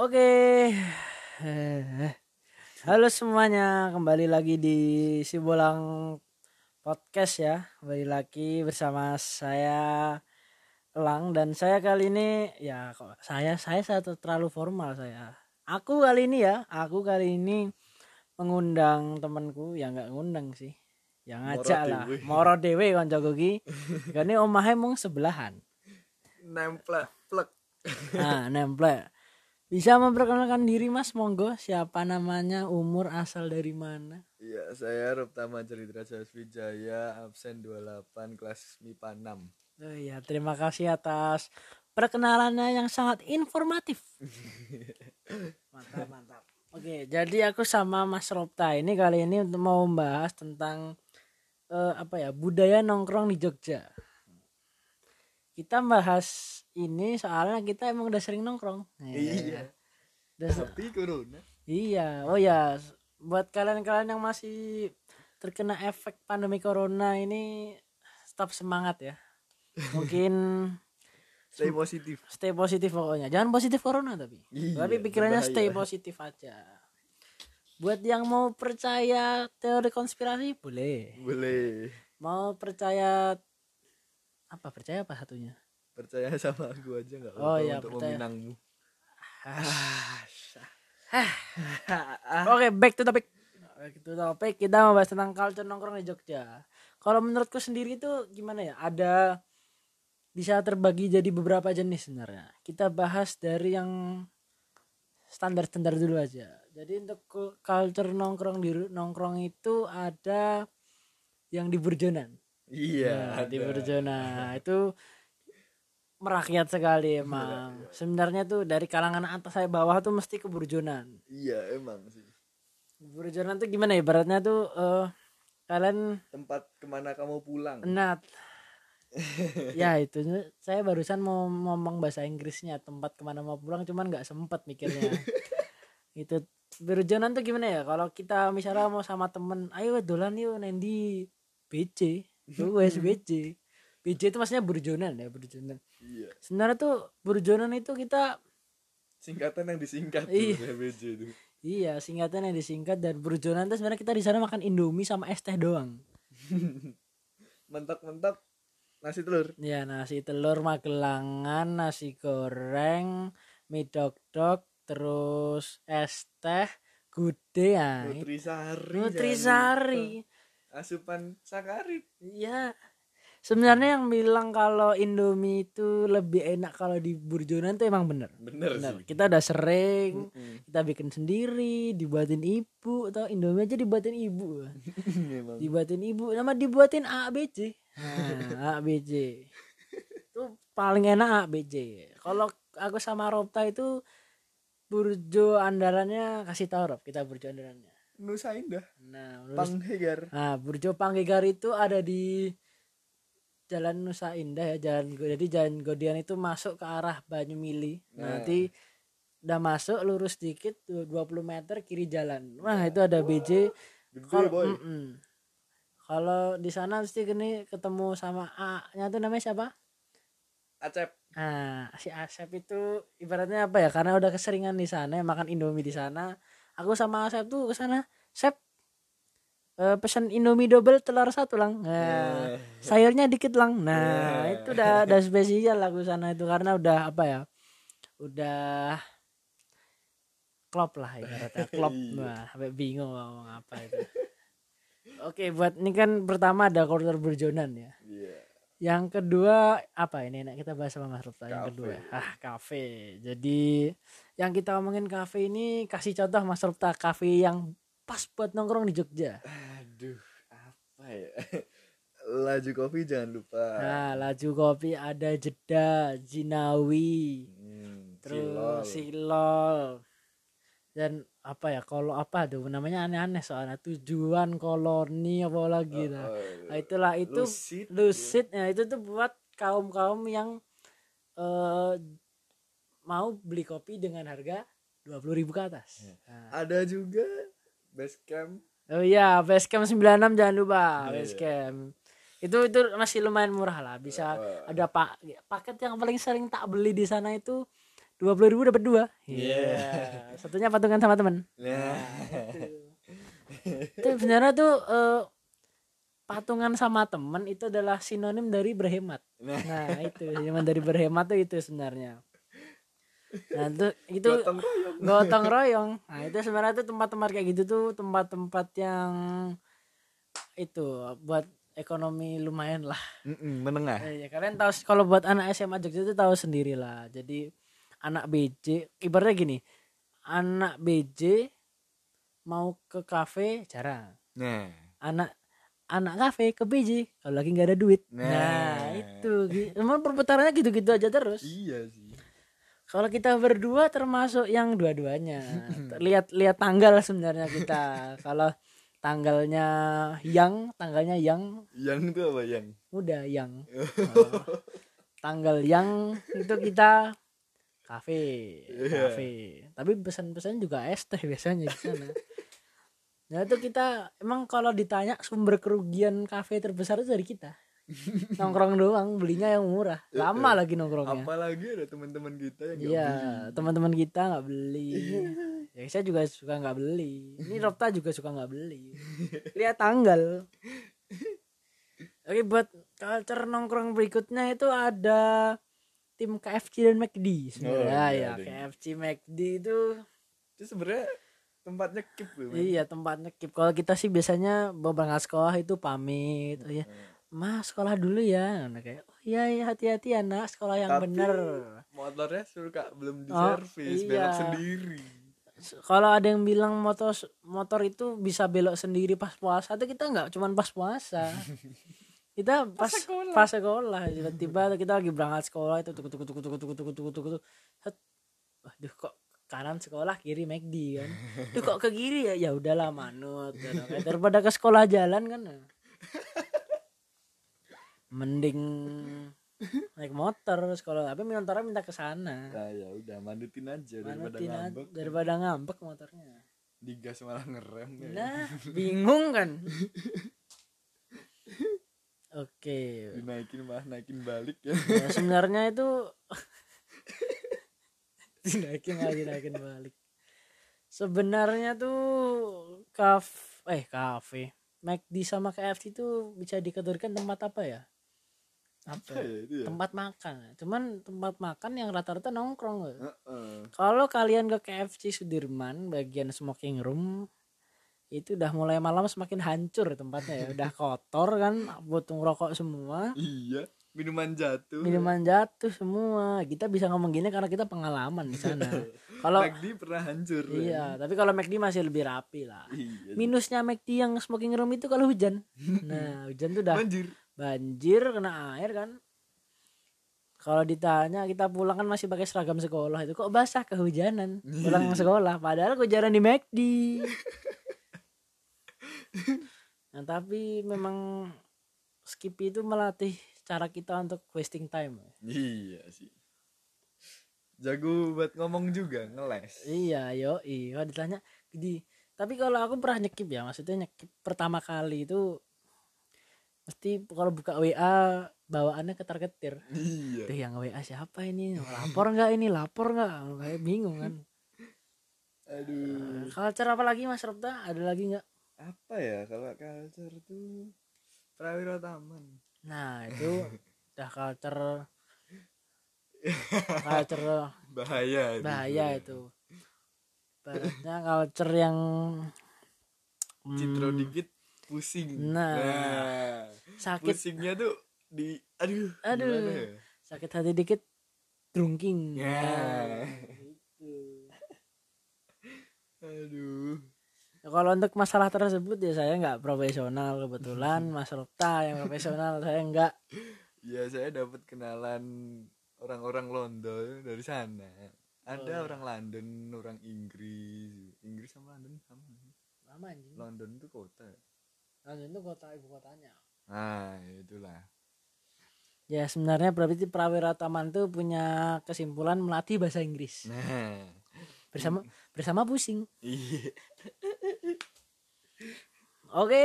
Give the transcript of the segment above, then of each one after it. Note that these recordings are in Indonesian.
Oke. Eh, Halo semuanya, kembali lagi di Sibolang Podcast ya. Kembali lagi bersama saya Elang dan saya kali ini ya kok saya saya satu terlalu formal saya. Aku kali ini ya, aku kali ini mengundang temanku ya nggak ngundang sih. Yang ngajak lah. dewe. Moro dewe kancaku ki. Gane omahe mung sebelahan. Nempel plek. Nah, nempel. Bisa memperkenalkan diri Mas, monggo. Siapa namanya, umur, asal dari mana? Iya, saya Ruptama Ceritra Wijaya, absen 28 kelas MIPA 6. Oh iya, terima kasih atas perkenalannya yang sangat informatif. mantap, mantap. Oke, jadi aku sama Mas Ropta ini kali ini untuk mau membahas tentang eh, apa ya budaya nongkrong di Jogja. Kita bahas ini soalnya kita emang udah sering nongkrong. Iya. Udah se- Tapi corona. Iya, oh ya, buat kalian-kalian yang masih terkena efek pandemi corona ini tetap semangat ya. Mungkin Stay positif. stay positif pokoknya. Jangan positif corona tapi. Iya, tapi pikirannya berbahaya. stay positif aja. Buat yang mau percaya teori konspirasi boleh. Boleh. Mau percaya apa percaya apa satunya? Percaya sama aku aja nggak Oh, iya, untuk percaya. meminangmu. Oke, back to topic. Back to topic. Kita membahas tentang culture nongkrong di Jogja. Kalau menurutku sendiri itu gimana ya? Ada bisa terbagi jadi beberapa jenis sebenarnya. Kita bahas dari yang standar-standar dulu aja. Jadi untuk culture nongkrong di nongkrong itu ada yang di Burjonan. Iya, Nah, di ada. Burjona itu merakyat sekali emang. Sebenarnya tuh dari kalangan atas saya bawah tuh mesti ke Burjonan. Iya, emang sih. Burjonan tuh gimana ya? Ibaratnya tuh eh, kalian Tempat ke mana kamu pulang? nat ya itu saya barusan mau ngomong bahasa Inggrisnya tempat ke mana mau pulang cuman nggak sempet mikirnya itu Burjonan tuh gimana ya kalau kita misalnya mau sama temen ayo dolan yuk Nendi BC wes BC BC itu maksudnya Burjonan ya Burjonan Iya. sebenarnya tuh Burjonan itu kita Singkatan yang disingkat Iya. tuh BJ itu. iya singkatan yang disingkat dan Burjonan itu sebenarnya kita di sana makan Indomie sama es teh doang Mentok-mentok nasi telur. Ya nasi telur magelangan, nasi goreng, mie dok-dok, terus es teh, gude ya. Nutrisari. Nutrisari. lupa. Asupan sakarit. Iya. Sebenarnya yang bilang kalau Indomie itu lebih enak kalau di Burjonan tuh emang bener. Bener, Bener. sih. Kita udah sering, Mm-mm. kita bikin sendiri, dibuatin ibu atau Indomie aja dibuatin ibu. Dibuatin ibu nama dibuatin ABC nah, ABC itu paling enak ABC kalau aku sama Ropta itu burjo andalannya kasih tahu Rob kita burjo andalannya Nusa Indah. nah Panghegar. nah burjo Panggigar itu ada di Jalan Nusa Indah ya jalan jadi jalan Godian itu masuk ke arah Banyumili. Nah. nanti udah masuk lurus dikit 20 meter kiri jalan. Wah itu ada BJ kalau mm-mm. kalau di sana mesti gini ketemu sama A nya tuh namanya siapa? Acep. nah si Asep itu ibaratnya apa ya karena udah keseringan di sana makan Indomie di sana. Aku sama Asep tuh ke sana Sep eh, pesan Indomie double telur satu lang. Nah, Eh. sayurnya dikit lang. Nah Eh. itu udah udah spesial aku sana itu karena udah apa ya udah klop lah ibaratnya. Klop. Wah sampai bingung mau ngomong apa itu. Oke buat ini kan pertama ada quarter berjonan ya. Iya. yang kedua apa ini? Enak kita bahas sama Mas Rupta yang kedua. Ah kafe. Jadi yang kita ngomongin kafe ini kasih contoh Mas Rupta kafe yang pas buat nongkrong di Jogja Aduh, apa ya? Laju kopi jangan lupa. nah laju kopi ada jeda Jinawi Hmm, terus silol dan apa ya kalau apa tuh namanya aneh-aneh soalnya tujuan koloni apa lagi Oh, nah. oh, Nah, itulah itu Lucid, lucid ya itu tuh buat kaum kaum yang eh mau beli kopi dengan harga dua puluh ribu ke atas. Iya. Nah. Ada juga base camp. Oh iya, Basecamp 96 jangan lupa, Iya. Basecamp. Itu itu masih lumayan murah lah, bisa Oh. ada pak paket yang paling sering tak beli di sana itu dua puluh ribu dapat dua Iya. satunya patungan sama teman Nah, itu sebenarnya tuh eh, patungan sama teman itu adalah sinonim dari berhemat nah, nah itu sinonim dari berhemat tuh itu sebenarnya nah itu itu gotong royong. gotong royong nah itu sebenarnya tuh tempat-tempat kayak gitu tuh tempat-tempat yang itu buat ekonomi lumayan lah Mm-mm, menengah. Ya kalian tahu kalau buat anak SMA Jogja itu tahu sendiri lah jadi anak BJ ibaratnya gini anak BJ mau ke kafe jarang Nah, anak anak kafe ke BJ kalau lagi nggak ada duit nah, Nah. itu emang perputarannya gitu-gitu aja terus iya sih. Kalau kita berdua termasuk yang dua-duanya lihat lihat tanggal sebenarnya kita kalau tanggalnya yang tanggalnya yang Yang itu apa yang? muda yang Oh. tanggal yang itu kita kafe Iya. kafe tapi pesan-pesan juga es teh biasanya di sana nah itu kita emang kalau ditanya sumber kerugian kafe terbesar itu dari kita nongkrong doang belinya yang murah. Lama lagi nongkrongnya. Apalagi ada teman-teman kita yang iya teman-teman kita nggak beli. Ya saya juga suka nggak beli. Ini Ropta juga suka nggak beli. Lihat tanggal. Oke buat culture nongkrong berikutnya itu ada tim KFC dan McD sebenarnya. Oh, iya, ya ada. KFC McD itu Itu sebenarnya tempatnya keep loh. iya tempatnya keep. Kalau kita sih biasanya berangkat sekolah itu pamit oh, ya mas sekolah dulu ya Nah, kayak oh iya iya hati-hati ya nak sekolah yang Tapi bener Motornya suka belum di Oh, servis, iya. belok sendiri. kalau ada yang bilang motor motor itu bisa belok sendiri pas puasa itu kita nggak cuman pas puasa kita pas sekolah. pas sekolah tiba-tiba kita lagi berangkat sekolah itu tuk tuk tuk tuk tuk tuk tuk tuk tuk Set. waduh kok kanan sekolah kiri McD kan Duh kok ke kiri ya ya udahlah manut gitu. Kayak daripada ke sekolah jalan kan mending naik motor sekolah tapi motornya minta ke sana Nah ya udah manutin aja daripada Manutin aja, ngambek. daripada ngambek motornya Digas malah ngerem. ya. Nah, bingung kan? Oke. Dinaikin malah naikin balik ya. Ya, sebenarnya itu dinaikin lagi naikin balik. Sebenarnya tuh kaf eh kafe McD sama KFC itu bisa dikategorikan tempat apa ya? Apa? Apa ya? ya? Tempat makan. Cuman tempat makan yang rata-rata nongkrong. loh. Heeh. Kalau kalian ke KFC Sudirman bagian smoking room itu udah mulai malam semakin hancur tempatnya ya udah kotor kan butuh rokok semua Iya, minuman jatuh. minuman jatuh semua kita bisa ngomong gini karena kita pengalaman di sana kalau McD pernah hancur. kan? iya tapi kalau McD masih lebih rapi lah Iya. minusnya McD yang smoking room itu kalau hujan nah hujan tuh udah Banjir. Banjir kena air kan. Kalau ditanya kita pulang kan masih pakai seragam sekolah itu kok basah kehujanan pulang sekolah? Padahal kehujanan di McD nah tapi memang skip itu melatih cara kita untuk wasting time. Iya sih. Jago buat ngomong juga, ngeles. iya yo iya ditanya di tapi kalau aku pernah nyekip ya maksudnya nyekip pertama kali itu mesti kalau buka WA bawaannya ketar-ketir Iya. Tuh yang WA siapa ini? Lapor nggak ini? Lapor nggak? Kayak bingung kan. Aduh. Culture apa lagi Mas Robta? Ada lagi nggak? Apa ya kalau culture tuh Prawiro Taman. Nah itu udah culture culture Bahaya itu. bahaya itu. Baratnya culture yang hmm, Citro dikit pusing. Nah. Sakit Pusingnya tuh di aduh. Aduh. ya? sakit hati dikit drunking. Ya. Nah, gitu. Aduh. Ya, kalau untuk masalah tersebut ya saya nggak profesional kebetulan Mas Robta yang profesional saya nggak Ya saya dapat kenalan orang-orang London dari sana. Ada Oh, iya. orang London, orang Inggris. Inggris sama London sama. lama anjing London itu kota. London itu kota ibu kotanya Nah, itulah. ya sebenarnya berarti Prawira Taman tuh punya kesimpulan melatih bahasa Inggris Nah. bersama bersama pusing Iya. oke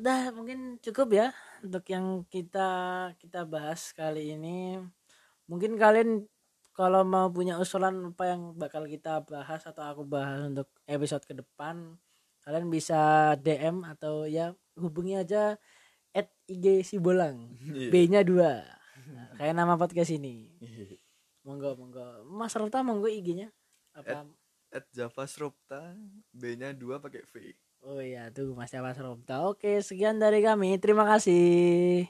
udah mungkin cukup ya untuk yang kita kita bahas kali ini mungkin kalian kalau mau punya usulan apa yang bakal kita bahas atau aku bahas untuk episode ke depan kalian bisa DM atau ya hubungi aja IG Sibolang Iya. B-nya dua. Nah, kayak nama podcast ini. Iya. monggo monggo. Mas Rota monggo IG-nya apa? At Java Sropta B-nya 2 pakai V. oh iya tuh Mas Jawa Rota oke sekian dari kami. Terima kasih